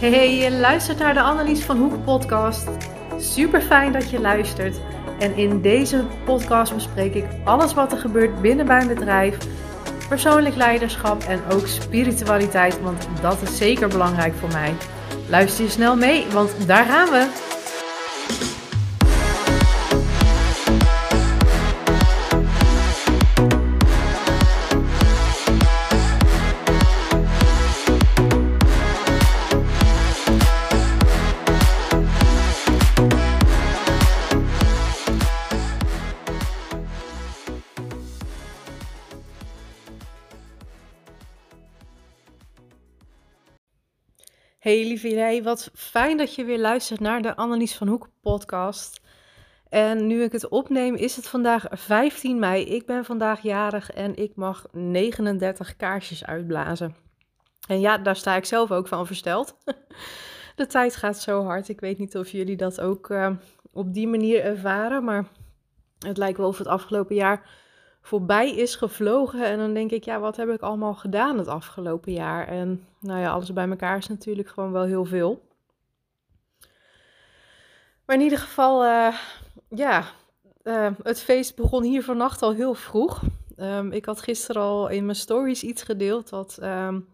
Hey, je luistert naar de Annelies van Hoek podcast. Super fijn dat je luistert. En in deze podcast bespreek ik alles wat er gebeurt binnen mijn bedrijf, persoonlijk leiderschap en ook spiritualiteit, want dat is zeker belangrijk voor mij. Luister je snel mee, want daar gaan we. Hey lieve jij, wat fijn dat je weer luistert naar de Annelies van Hoek podcast. En nu ik het opneem is het vandaag 15 mei. Ik ben vandaag jarig en ik mag 39 kaarsjes uitblazen. En ja, daar sta ik zelf ook van versteld. De tijd gaat zo hard. Ik weet niet of jullie dat ook uh, op die manier ervaren, maar het lijkt wel of het afgelopen jaar voorbij is gevlogen. En dan denk ik, ja, wat heb ik allemaal gedaan het afgelopen jaar? En nou ja, alles bij elkaar is natuurlijk gewoon wel heel veel. Maar in ieder geval, uh, ja, uh, het feest begon hier vannacht al heel vroeg. Um, ik had gisteren al in mijn stories iets gedeeld dat, um,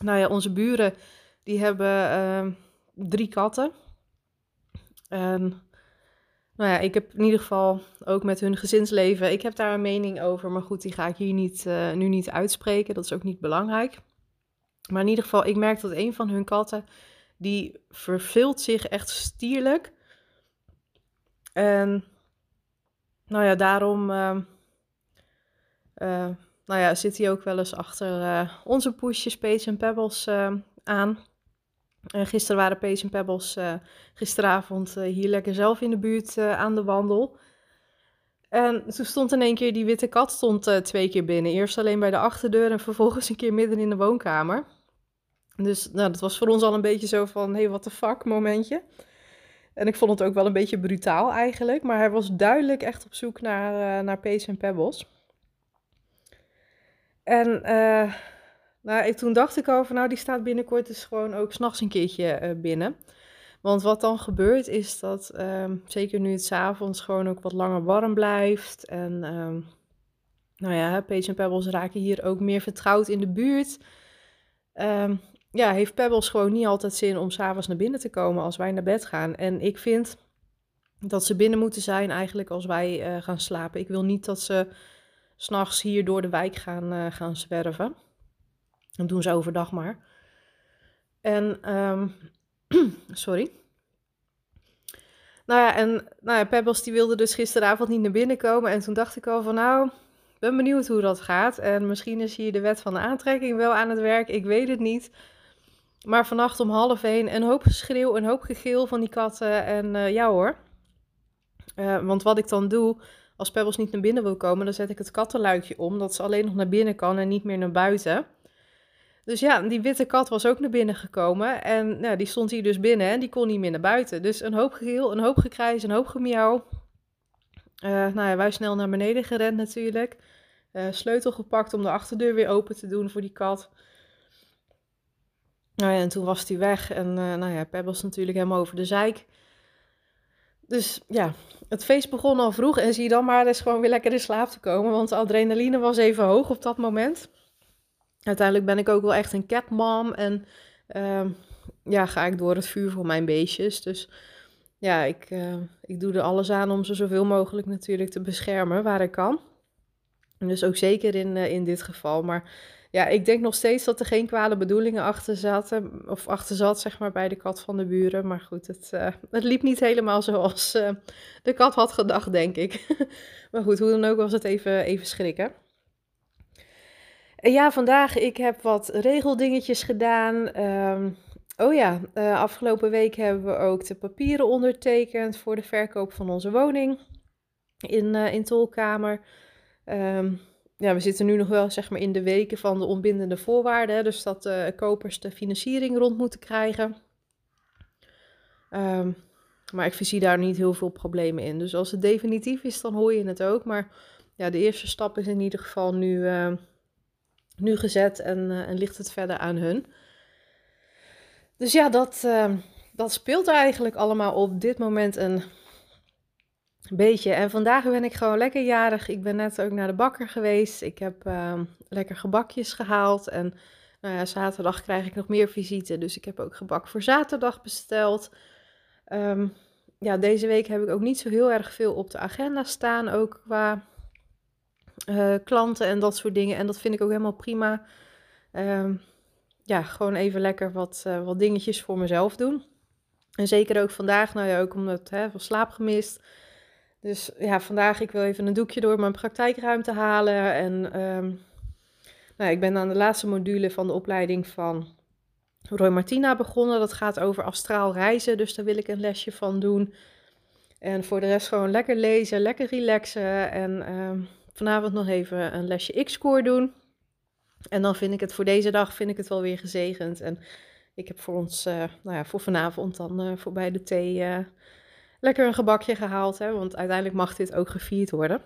nou ja, onze buren, die hebben um, drie katten. En nou ja, ik heb in ieder geval ook met hun gezinsleven, ik heb daar een mening over. Maar goed, die ga ik hier niet, uh, nu niet uitspreken. Dat is ook niet belangrijk. Maar in ieder geval, ik merk dat een van hun katten, die verveelt zich echt stierlijk. En nou ja, daarom uh, uh, nou ja, zit hij ook wel eens achter onze poesjes, Pace en Pebbles aan. En gisteren waren Pace en Pebbles uh, gisteravond uh, hier lekker zelf in de buurt uh, aan de wandel. En toen stond in één keer die witte kat stond twee keer binnen. Eerst alleen bij de achterdeur en vervolgens een keer midden in de woonkamer. Dus nou, dat was voor ons al een beetje zo van, hé, hey, what the fuck momentje. En ik vond het ook wel een beetje brutaal eigenlijk. Maar hij was duidelijk echt op zoek naar, naar Pace en Pebbles. En nou, toen dacht ik over, nou die staat binnenkort dus gewoon ook s'nachts een keertje uh, binnen. Want wat dan gebeurt is dat, um, zeker nu het s'avonds gewoon ook wat langer warm blijft. En um, nou ja, Paige en Pebbles raken hier ook meer vertrouwd in de buurt. Um, ja, heeft Pebbles gewoon niet altijd zin om s'avonds naar binnen te komen als wij naar bed gaan. En ik vind dat ze binnen moeten zijn eigenlijk als wij uh, gaan slapen. Ik wil niet dat ze s'nachts hier door de wijk gaan, uh, gaan zwerven. Dat doen ze overdag maar. En, um, sorry. Nou ja, en nou ja, Pebbles die wilde dus gisteravond niet naar binnen komen. En toen dacht ik al van nou, ben benieuwd hoe dat gaat. En misschien is hier de wet van de aantrekking wel aan het werk. Ik weet het niet. Maar vannacht om half één een hoop geschreeuw, een hoop gegil van die katten. En uh, ja hoor. Uh, want wat ik dan doe, als Pebbles niet naar binnen wil komen, dan zet ik het kattenluikje om. Dat ze alleen nog naar binnen kan en niet meer naar buiten. Dus ja, die witte kat was ook naar binnen gekomen. En nou, die stond hier dus binnen en die kon niet meer naar buiten. Dus een hoop geheel, een hoop gekrijs, een hoop gemiauw. Uh, nou ja, wij snel naar beneden gerend natuurlijk. Uh, sleutel gepakt om de achterdeur weer open te doen voor die kat. Nou ja, en toen was hij weg. En uh, nou ja, Pebbles natuurlijk helemaal over de zeik. Dus ja, het feest begon al vroeg. En zie je dan maar eens gewoon weer lekker in slaap te komen. Want de adrenaline was even hoog op dat moment uiteindelijk ben ik ook wel echt een catmom. En uh, ja, ga ik door het vuur voor mijn beestjes. Dus ja, ik, uh, ik doe er alles aan om ze zoveel mogelijk natuurlijk te beschermen waar ik kan. Dus ook zeker in, uh, in dit geval. Maar ja, ik denk nog steeds dat er geen kwade bedoelingen achter zaten. Of achter zat, zeg maar, bij de kat van de buren. Maar goed, het, uh, het liep niet helemaal zoals de kat had gedacht, denk ik. maar goed, hoe dan ook was het even, even schrikken. Ja, vandaag ik heb wat regeldingetjes gedaan. Um, oh ja, uh, afgelopen week hebben we ook de papieren ondertekend voor de verkoop van onze woning in, uh, in Tolkamer. Um, ja, we zitten nu nog wel zeg maar in de weken van de onbindende voorwaarden. Dus dat de kopers de financiering rond moeten krijgen. Um, maar ik zie daar niet heel veel problemen in. Dus als het definitief is, dan hoor je het ook. Maar ja, de eerste stap is in ieder geval nu... Nu gezet en, uh, en ligt het verder aan hun. Dus ja, dat, uh, dat speelt eigenlijk allemaal op dit moment een beetje. En vandaag ben ik gewoon lekker jarig. Ik ben net ook naar de bakker geweest. Ik heb uh, lekker gebakjes gehaald. En nou ja, zaterdag krijg ik nog meer visite. Dus ik heb ook gebak voor zaterdag besteld. Um, ja, deze week heb ik ook niet zo heel erg veel op de agenda staan. Ook qua uh, klanten en dat soort dingen. En dat vind ik ook helemaal prima. Um, ja, gewoon even lekker wat, uh, wat dingetjes voor mezelf doen. En zeker ook vandaag, nou ja, ook omdat hè, van slaap gemist. Dus ja, vandaag ik wil even een doekje door mijn praktijkruimte halen. En um, nou, ik ben aan de laatste module van de opleiding van Roy Martina begonnen. Dat gaat over astraal reizen, dus daar wil ik een lesje van doen. En voor de rest gewoon lekker lezen, lekker relaxen. En um, vanavond nog even een lesje X-score doen. En dan vind ik het voor deze dag vind ik het wel weer gezegend. En ik heb voor ons, uh, nou ja, voor vanavond dan uh, voor bij de thee uh, lekker een gebakje gehaald. Hè, want uiteindelijk mag dit ook gevierd worden.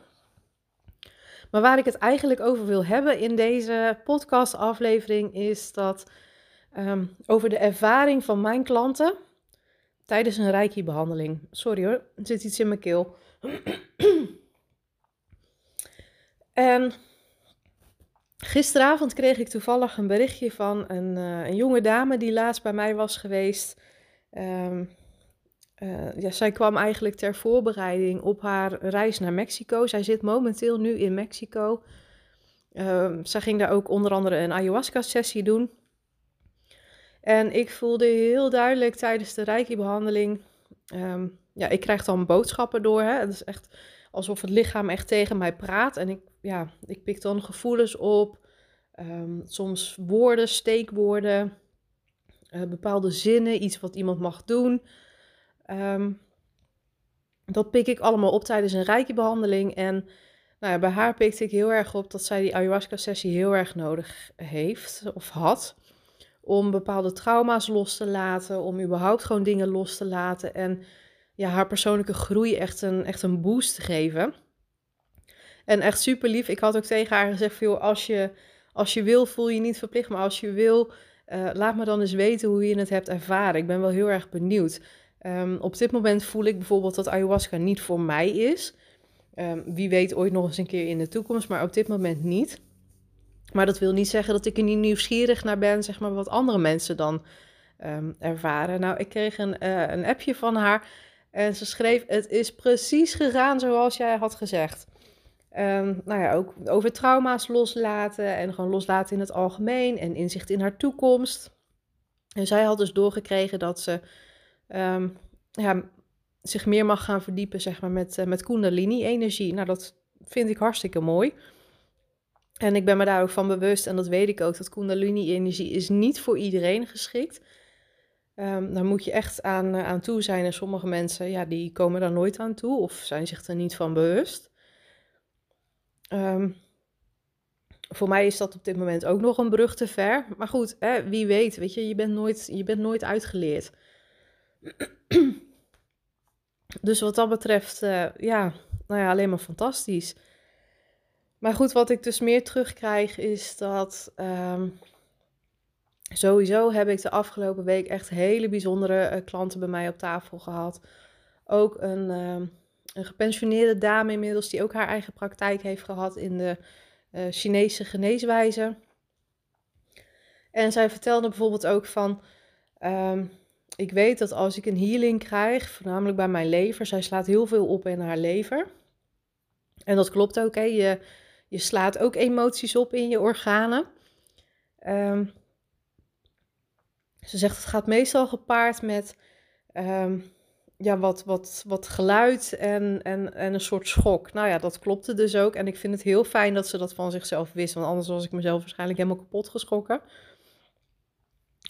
Maar waar ik het eigenlijk over wil hebben in deze podcastaflevering is dat um, over de ervaring van mijn klanten tijdens een reiki-behandeling. Sorry hoor, er zit iets in mijn keel. En gisteravond kreeg ik toevallig een berichtje van een, uh, een jonge dame die laatst bij mij was geweest. Um, uh, ja, zij kwam eigenlijk ter voorbereiding op haar reis naar Mexico. Zij zit momenteel nu in Mexico. Uh, zij ging daar ook onder andere een ayahuasca-sessie doen. En ik voelde heel duidelijk tijdens de Reiki-behandeling... Ja, ik krijg dan boodschappen door. Hè? Het is echt alsof het lichaam echt tegen mij praat. En ik, ja, ik pik dan gevoelens op. Um, soms woorden, steekwoorden. Uh, bepaalde zinnen, iets wat iemand mag doen... Um, dat pik ik allemaal op tijdens een reiki-behandeling. En nou ja, bij haar pikte ik heel erg op dat zij die ayahuasca-sessie heel erg nodig heeft of had. Om bepaalde trauma's los te laten, om überhaupt gewoon dingen los te laten. En ja, haar persoonlijke groei echt een, echt een boost te geven. En echt super lief. Ik had ook tegen haar gezegd: joh, als, je, als je wil, voel je niet verplicht. Maar als je wil, uh, laat me dan eens weten hoe je het hebt ervaren. Ik ben wel heel erg benieuwd. Um, op dit moment voel ik bijvoorbeeld dat ayahuasca niet voor mij is. Um, wie weet ooit nog eens een keer in de toekomst, maar op dit moment niet. Maar dat wil niet zeggen dat ik er niet nieuwsgierig naar ben, zeg maar, wat andere mensen dan um, ervaren. Nou, ik kreeg een, uh, een appje van haar en ze schreef: Het is precies gegaan zoals jij had gezegd. Um, nou ja, ook over trauma's loslaten en gewoon loslaten in het algemeen en inzicht in haar toekomst. En zij had dus doorgekregen dat ze um, ja, zich meer mag gaan verdiepen zeg maar, met, uh, met Kundalini-energie. Nou, dat vind ik hartstikke mooi. En ik ben me daar ook van bewust, en dat weet ik ook, dat Kundalini-energie is niet voor iedereen geschikt. Um, daar moet je echt aan, uh, aan toe zijn. En sommige mensen, ja, die komen daar nooit aan toe of zijn zich er niet van bewust. Um, voor mij is dat op dit moment ook nog een brug te ver. Maar goed, wie weet, weet je, je bent nooit, je bent nooit uitgeleerd. Dus wat dat betreft, uh, ja, nou ja, alleen maar fantastisch. Maar goed, wat ik dus meer terugkrijg is dat um, sowieso heb ik de afgelopen week echt hele bijzondere uh, klanten bij mij op tafel gehad. Ook een, uh, een gepensioneerde dame inmiddels die ook haar eigen praktijk heeft gehad in de uh, Chinese geneeswijze. En zij vertelde bijvoorbeeld ook van, um, ik weet dat als ik een healing krijg, voornamelijk bij mijn lever, zij slaat heel veel op in haar lever. En dat klopt ook, hè? Je, je slaat ook emoties op in je organen. Um, ze zegt het gaat meestal gepaard met um, ja, wat, wat, wat geluid en, en, en een soort schok. Nou ja, dat klopte dus ook. En ik vind het heel fijn dat ze dat van zichzelf wist, want anders was ik mezelf waarschijnlijk helemaal kapot geschrokken.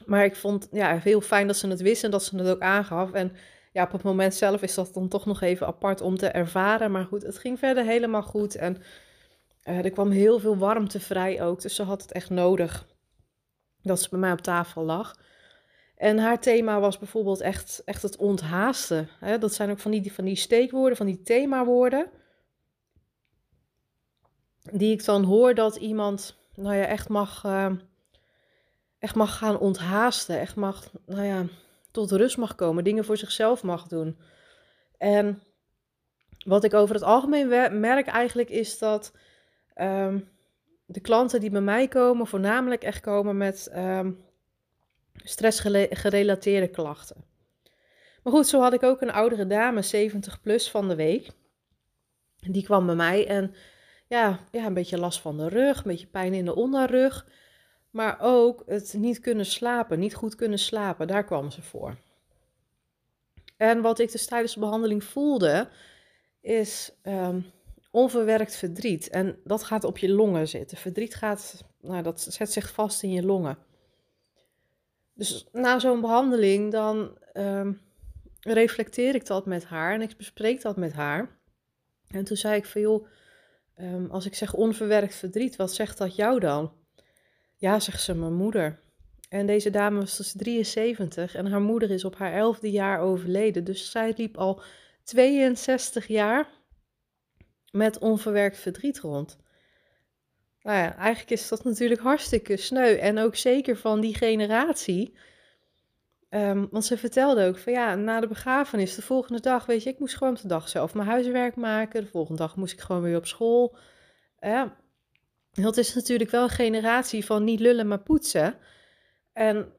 Maar ik vond ja, heel fijn dat ze het wist en dat ze het ook aangaf. En ja, op het moment zelf is dat dan toch nog even apart om te ervaren. Maar goed, het ging verder helemaal goed. En uh, er kwam heel veel warmte vrij ook. Dus ze had het echt nodig dat ze bij mij op tafel lag. En haar thema was bijvoorbeeld echt, echt het onthaasten. Hè? Dat zijn ook van die, van die steekwoorden, van die themawoorden. Die ik dan hoor dat iemand, nou ja, echt mag... Uh, echt mag gaan onthaasten. Echt mag, nou ja, tot rust mag komen. Dingen voor zichzelf mag doen. En wat ik over het algemeen merk eigenlijk is dat ehm, de klanten die bij mij komen, voornamelijk echt komen met um, stressgerelateerde klachten. Maar goed, zo had ik ook een oudere dame, 70 plus van de week. Die kwam bij mij en ja, ja, een beetje last van de rug, een beetje pijn in de onderrug. Maar ook het niet kunnen slapen, niet goed kunnen slapen, daar kwam ze voor. En wat ik dus tijdens de behandeling voelde, is um, onverwerkt verdriet. En dat gaat op je longen zitten. Verdriet gaat, nou, dat zet zich vast in je longen. Dus na zo'n behandeling, dan um, reflecteer ik dat met haar en ik bespreek dat met haar. En toen zei ik van joh, um, als ik zeg onverwerkt verdriet, wat zegt dat jou dan? Ja, zegt ze, mijn moeder. En deze dame was dus 73 en haar moeder is op haar elfde jaar overleden. Dus zij liep al 62 jaar met onverwerkt verdriet rond. Nou ja, eigenlijk is dat natuurlijk hartstikke sneu. En ook zeker van die generatie. Um, want ze vertelde ook van ja, na de begrafenis, de volgende dag, weet je, ik moest gewoon op de dag zelf mijn huiswerk maken. De volgende dag moest ik gewoon weer op school. Ja, dat is natuurlijk wel een generatie van niet lullen, maar poetsen. En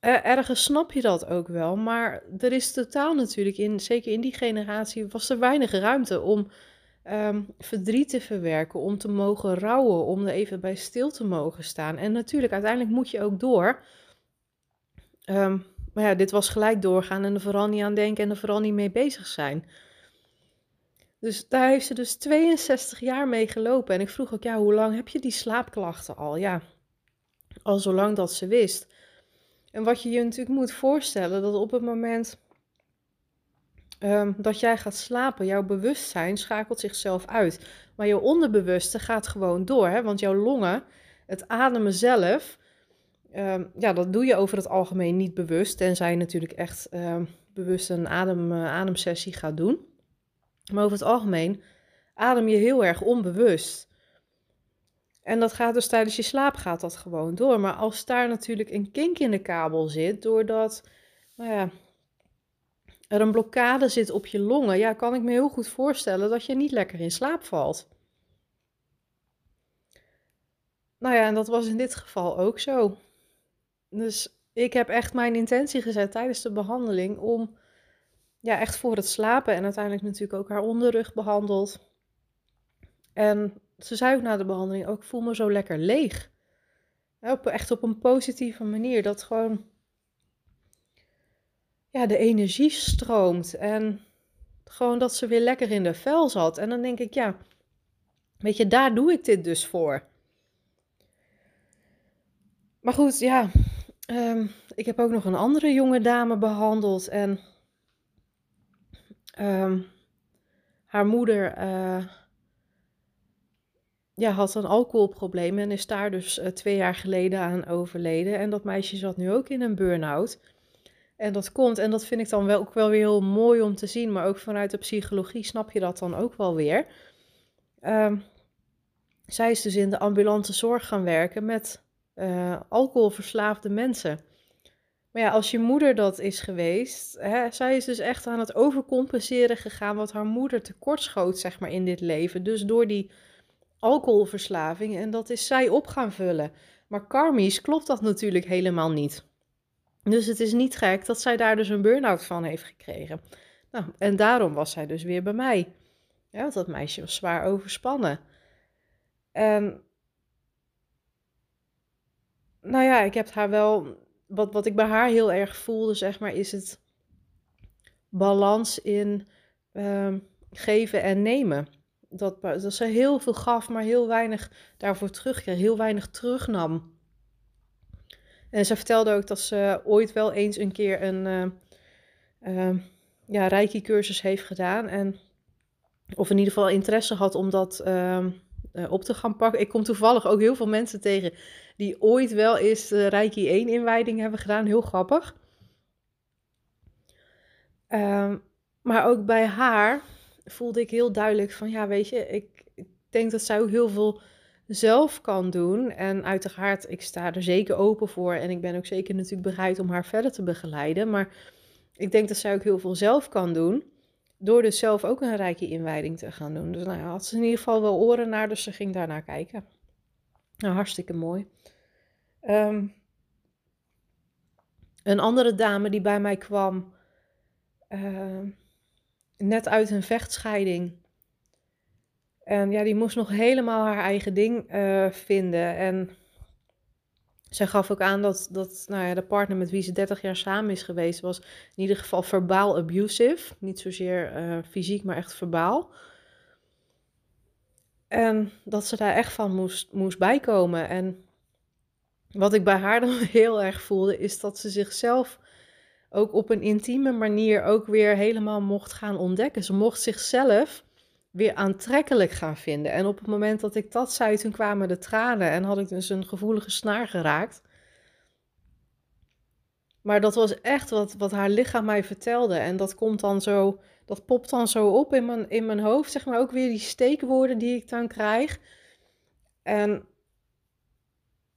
ergens snap je dat ook wel, maar er is totaal natuurlijk, in, zeker in die generatie, was er weinig ruimte om um, verdriet te verwerken, om te mogen rouwen, om er even bij stil te mogen staan. En natuurlijk, uiteindelijk moet je ook door. Um, maar ja, dit was gelijk doorgaan en er vooral niet aan denken en er vooral niet mee bezig zijn. Dus daar heeft ze dus 62 jaar mee gelopen. En ik vroeg ook, ja, hoe lang heb je die slaapklachten al? Ja, al zolang dat ze wist. En wat je je natuurlijk moet voorstellen, dat op het moment um, dat jij gaat slapen, jouw bewustzijn schakelt zichzelf uit. Maar jouw onderbewuste gaat gewoon door, hè? want jouw longen, het ademen zelf, um, ja, dat doe je over het algemeen niet bewust, tenzij je natuurlijk echt um, bewust een adem, uh, ademsessie gaat doen. Maar over het algemeen adem je heel erg onbewust. En dat gaat dus tijdens je slaap gaat dat gewoon door. Maar als daar natuurlijk een kink in de kabel zit, doordat nou ja, er een blokkade zit op je longen, ja, kan ik me heel goed voorstellen dat je niet lekker in slaap valt. Nou ja, en dat was in dit geval ook zo. Dus ik heb echt mijn intentie gezet tijdens de behandeling om ja, echt voor het slapen en uiteindelijk natuurlijk ook haar onderrug behandeld. En ze zei ook na de behandeling ook, ik voel me zo lekker leeg. echt op een positieve manier, dat gewoon ja, de energie stroomt en gewoon dat ze weer lekker in de vel zat. En dan denk ik, ja, weet je, daar doe ik dit dus voor. Maar goed, ja, ehm, ik heb ook nog een andere jonge dame behandeld en um, haar moeder uh, ja, had een alcoholprobleem en is daar dus uh, twee jaar geleden aan overleden. En dat meisje zat nu ook in een burn-out. En dat komt, en dat vind ik dan wel ook wel weer heel mooi om te zien, maar ook vanuit de psychologie snap je dat dan ook wel weer. Um, zij is dus in de ambulante zorg gaan werken met uh, alcoholverslaafde mensen. Maar ja, als je moeder dat is geweest, hè, zij is dus echt aan het overcompenseren gegaan wat haar moeder tekortschoot, zeg maar, in dit leven. Dus door die alcoholverslaving en dat is zij op gaan vullen. Maar karmisch klopt dat natuurlijk helemaal niet. Dus het is niet gek dat zij daar dus een burn-out van heeft gekregen. Nou, en daarom was zij dus weer bij mij. Ja, want dat meisje was zwaar overspannen. En nou ja, ik heb haar wel. Wat, wat ik bij haar heel erg voelde, zeg maar, is het balans in um, geven en nemen. Dat, dat ze heel veel gaf, maar heel weinig daarvoor terugkreeg, heel weinig terugnam. En ze vertelde ook dat ze ooit wel eens een keer een uh, ja, Reiki-cursus heeft gedaan. En, of in ieder geval interesse had om dat uh, op te gaan pakken. Ik kom toevallig ook heel veel mensen tegen die ooit wel eens de Reiki 1-inwijding hebben gedaan. Heel grappig. Ehm, maar ook bij haar voelde ik heel duidelijk van, ja, weet je, ik, ik denk dat zij ook heel veel zelf kan doen. En uiteraard, ik sta er zeker open voor. En ik ben ook zeker natuurlijk bereid om haar verder te begeleiden. Maar ik denk dat zij ook heel veel zelf kan doen. Door dus zelf ook een rijke inwijding te gaan doen. Dus nou had ze in ieder geval wel oren naar, dus ze ging daarnaar kijken. Nou, hartstikke mooi. Ehm, een andere dame die bij mij kwam, uh, net uit een vechtscheiding. En ja, die moest nog helemaal haar eigen ding uh, vinden. En zij gaf ook aan dat, dat nou ja, de partner met wie ze 30 jaar samen is geweest, was in ieder geval verbaal abusive. Niet zozeer uh, fysiek, maar echt verbaal. En dat ze daar echt van moest, moest bijkomen. En wat ik bij haar dan heel erg voelde, is dat ze zichzelf ook op een intieme manier ook weer helemaal mocht gaan ontdekken. Ze mocht zichzelf weer aantrekkelijk gaan vinden. En op het moment dat ik dat zei, toen kwamen de tranen en had ik dus een gevoelige snaar geraakt. Maar dat was echt wat, wat haar lichaam mij vertelde. En dat komt dan zo, dat popt dan zo op in mijn, in mijn hoofd, zeg maar ook weer die steekwoorden die ik dan krijg. En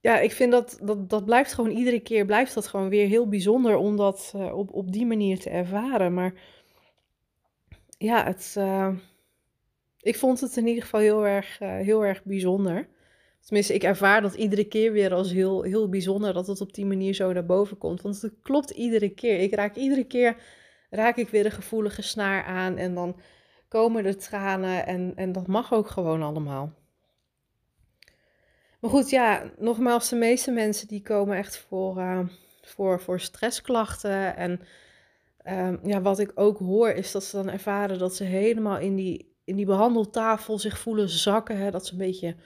ja, ik vind dat, dat dat blijft gewoon iedere keer blijft dat gewoon weer heel bijzonder om dat uh, op, op die manier te ervaren. Maar ja, het, uh, ik vond het in ieder geval heel erg, uh, heel erg bijzonder. Tenminste, ik ervaar dat iedere keer weer als heel, heel bijzonder dat het op die manier zo naar boven komt. Want het klopt iedere keer. Ik raak iedere keer raak ik weer de gevoelige snaar aan en dan komen de tranen en, en dat mag ook gewoon allemaal. Maar goed, ja, nogmaals, de meeste mensen die komen echt voor, uh, voor, voor stressklachten. En uh, ja, wat ik ook hoor is dat ze dan ervaren dat ze helemaal in die, in die behandeltafel zich voelen zakken. Hè, dat ze een beetje, een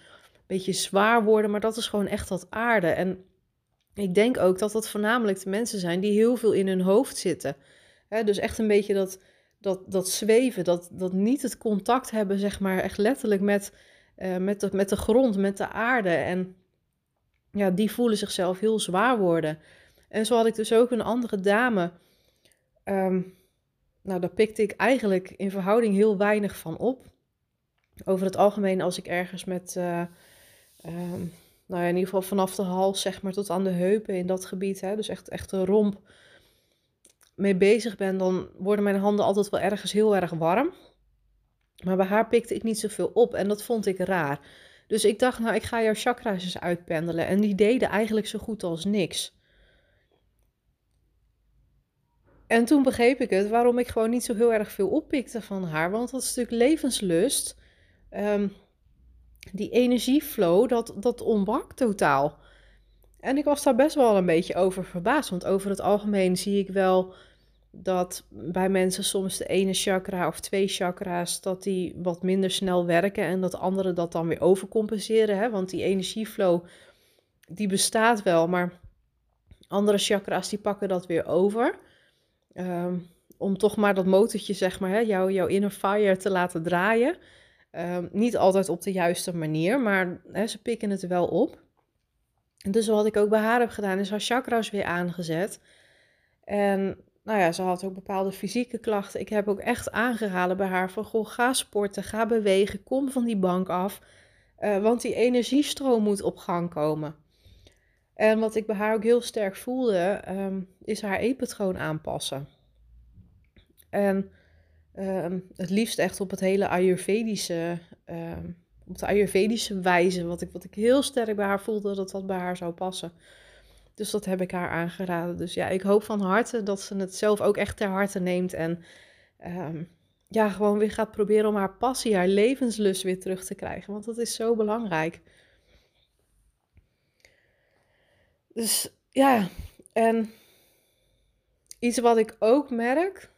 beetje zwaar worden, maar dat is gewoon echt dat aarde. En ik denk ook dat dat voornamelijk de mensen zijn die heel veel in hun hoofd zitten. Hè, dus echt een beetje dat, dat, dat zweven, dat, dat niet het contact hebben, zeg maar, echt letterlijk met uh, met, de, met de grond, met de aarde. En ja, die voelen zichzelf heel zwaar worden. En zo had ik dus ook een andere dame. Um, nou, daar pikte ik eigenlijk in verhouding heel weinig van op. Over het algemeen, als ik ergens met, uh, um, nou ja, in ieder geval vanaf de hals, zeg maar, tot aan de heupen in dat gebied, hè, dus echt, echt een romp, mee bezig ben, dan worden mijn handen altijd wel ergens heel erg warm. Maar bij haar pikte ik niet zoveel op en dat vond ik raar. Dus ik dacht, nou, ik ga jouw chakra's eens uitpendelen. En die deden eigenlijk zo goed als niks. En toen begreep ik het, waarom ik gewoon niet zo heel erg veel oppikte van haar. Want dat natuurlijk levenslust. Um, die energieflow, dat, dat ontbrak totaal. En ik was daar best wel een beetje over verbaasd. Want over het algemeen zie ik wel dat bij mensen soms de ene chakra of twee chakra's, dat die wat minder snel werken en dat anderen dat dan weer overcompenseren. Hè? Want die energieflow, die bestaat wel, maar andere chakra's die pakken dat weer over. Um, om toch maar dat motortje, zeg maar, hè, jouw, jouw inner fire te laten draaien. Um, niet altijd op de juiste manier, maar hè, ze pikken het wel op. Dus wat ik ook bij haar heb gedaan, is haar chakra's weer aangezet. En nou ja, ze had ook bepaalde fysieke klachten. Ik heb ook echt aangeraden bij haar van, goh, ga sporten, ga bewegen, kom van die bank af. Uh, want die energiestroom moet op gang komen. En wat ik bij haar ook heel sterk voelde, um, is haar eetpatroon aanpassen. En um, het liefst echt op het hele Ayurvedische, um, op de Ayurvedische wijze. Wat ik, wat ik heel sterk bij haar voelde dat dat bij haar zou passen. Dus dat heb ik haar aangeraden. Dus ja, ik hoop van harte dat ze het zelf ook echt ter harte neemt. En ja, gewoon weer gaat proberen om haar passie, haar levenslust weer terug te krijgen. Want dat is zo belangrijk. Dus ja, en iets wat ik ook merk.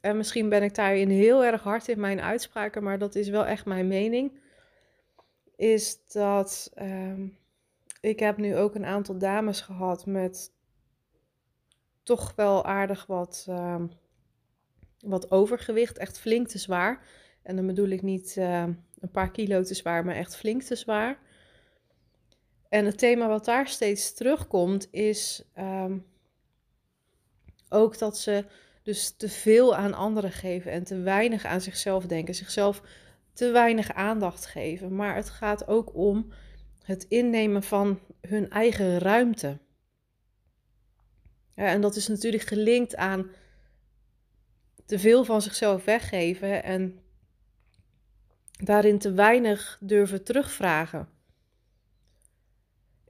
En misschien ben ik daarin heel erg hard in mijn uitspraken, maar dat is wel echt mijn mening. Is dat. Um, ik heb nu ook een aantal dames gehad met toch wel aardig wat, uh, wat overgewicht. Echt flink te zwaar. En dan bedoel ik niet uh, een paar kilo te zwaar, maar echt flink te zwaar. En het thema wat daar steeds terugkomt is um, ook dat ze dus te veel aan anderen geven en te weinig aan zichzelf denken. Zichzelf te weinig aandacht geven. Maar het gaat ook om het innemen van hun eigen ruimte. En dat is natuurlijk gelinkt aan te veel van zichzelf weggeven en daarin te weinig durven terugvragen.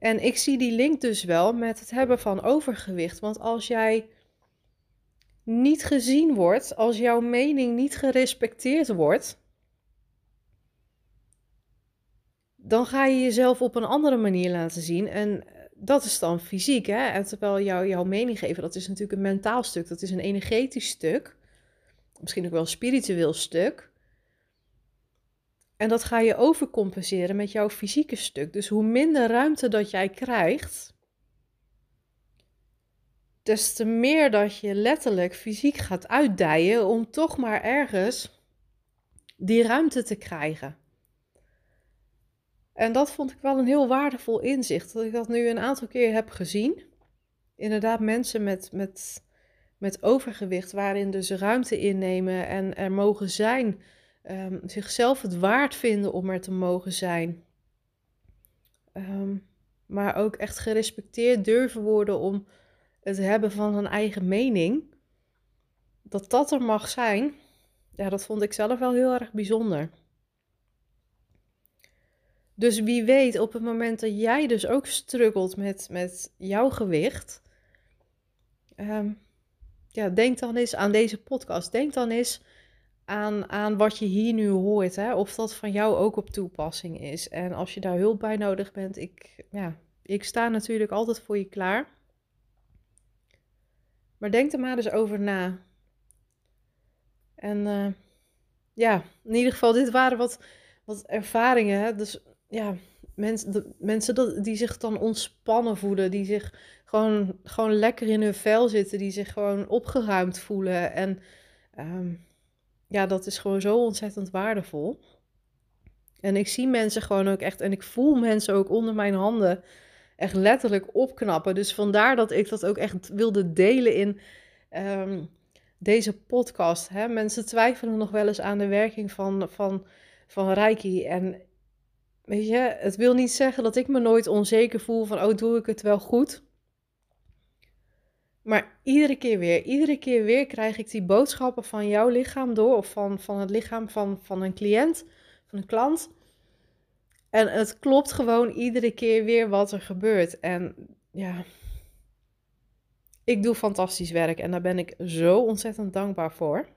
En ik zie die link dus wel met het hebben van overgewicht. Want als jij niet gezien wordt, als jouw mening niet gerespecteerd wordt, dan ga je jezelf op een andere manier laten zien. En dat is dan fysiek, hè? En terwijl jou, jouw mening geven, dat is natuurlijk een mentaal stuk, dat is een energetisch stuk, misschien ook wel een spiritueel stuk. En dat ga je overcompenseren met jouw fysieke stuk. Dus hoe minder ruimte dat jij krijgt, des te meer dat je letterlijk fysiek gaat uitdijen om toch maar ergens die ruimte te krijgen. En dat vond ik wel een heel waardevol inzicht, dat ik dat nu een aantal keer heb gezien. Inderdaad, mensen met, met, met overgewicht, waarin dus ruimte innemen en er mogen zijn, um, zichzelf het waard vinden om er te mogen zijn. Um, maar ook echt gerespecteerd durven worden om het hebben van een eigen mening. Dat dat er mag zijn, ja, dat vond ik zelf wel heel erg bijzonder. Dus wie weet, op het moment dat jij dus ook struggelt met, met jouw gewicht, ehm, ja, denk dan eens aan deze podcast. Denk dan eens aan, aan wat je hier nu hoort, hè? of dat van jou ook op toepassing is. En als je daar hulp bij nodig bent, ik, ja, ik sta natuurlijk altijd voor je klaar. Maar denk er maar eens over na. En uh, ja, in ieder geval, dit waren wat, wat ervaringen. Hè? Dus ja, mensen, de, mensen die zich dan ontspannen voelen, die zich gewoon, gewoon lekker in hun vel zitten, die zich gewoon opgeruimd voelen. En um, ja, dat is gewoon zo ontzettend waardevol. En ik zie mensen gewoon ook echt, en ik voel mensen ook onder mijn handen echt letterlijk opknappen. Dus vandaar dat ik dat ook echt wilde delen in um, deze podcast. Hè. Mensen twijfelen nog wel eens aan de werking van, van, van Reiki. En weet je, het wil niet zeggen dat ik me nooit onzeker voel van, oh, doe ik het wel goed? Maar iedere keer weer, iedere keer weer krijg ik die boodschappen van jouw lichaam door, of van, van het lichaam van, van een cliënt, van een klant. En het klopt gewoon iedere keer weer wat er gebeurt. En ja, ik doe fantastisch werk en daar ben ik zo ontzettend dankbaar voor.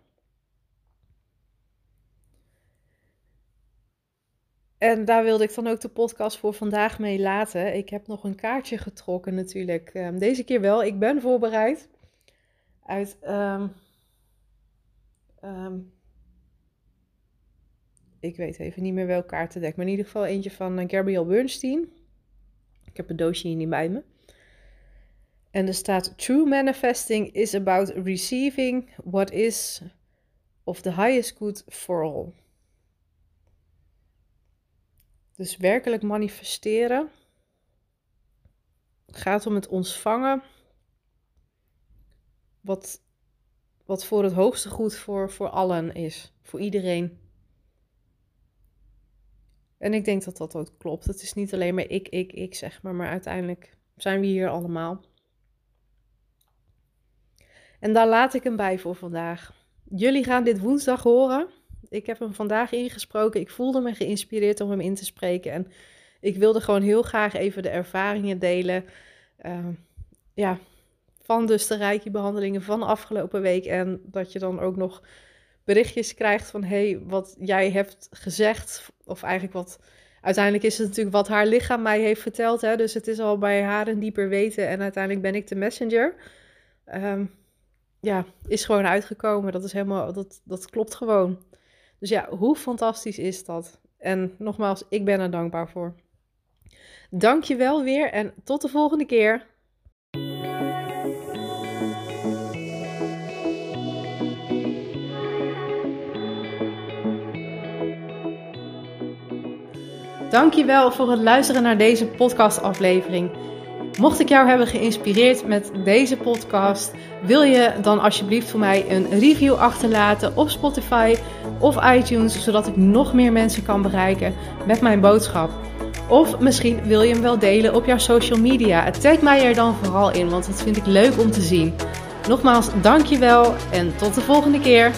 En daar wilde ik dan ook de podcast voor vandaag mee laten. Ik heb nog een kaartje getrokken natuurlijk. Um, deze keer wel. Ik ben voorbereid uit. Um, um, ik weet even niet meer welk kaartendek. Maar in ieder geval eentje van uh, Gabrielle Bernstein. Ik heb een doosje hier niet bij me. En er staat: True manifesting is about receiving what is of the highest good for all. Dus werkelijk manifesteren gaat om het ontvangen wat, wat voor het hoogste goed voor, voor allen is, voor iedereen. En ik denk dat dat ook klopt. Het is niet alleen maar ik, ik, ik zeg maar, maar uiteindelijk zijn we hier allemaal. En daar laat ik hem bij voor vandaag. Jullie gaan dit woensdag horen. Ik heb hem vandaag ingesproken. Ik voelde me geïnspireerd om hem in te spreken. En ik wilde gewoon heel graag even de ervaringen delen. Uh, ja, van dus de reiki-behandelingen van afgelopen week. En dat je dan ook nog berichtjes krijgt van... hey, wat jij hebt gezegd. Of eigenlijk wat... Uiteindelijk is het natuurlijk wat haar lichaam mij heeft verteld. Hè? Dus het is al bij haar een dieper weten. En uiteindelijk ben ik de messenger. Um, ja, is gewoon uitgekomen. Dat is helemaal... Dat, dat klopt gewoon. Dus ja, hoe fantastisch is dat? En nogmaals, ik ben er dankbaar voor. Dank je wel weer en tot de volgende keer. Dankjewel voor het luisteren naar deze podcastaflevering. Mocht ik jou hebben geïnspireerd met deze podcast, wil je dan alsjeblieft voor mij een review achterlaten op Spotify of iTunes, zodat ik nog meer mensen kan bereiken met mijn boodschap. Of misschien wil je hem wel delen op jouw social media. Tag mij er dan vooral in, want dat vind ik leuk om te zien. Nogmaals, dankjewel en tot de volgende keer.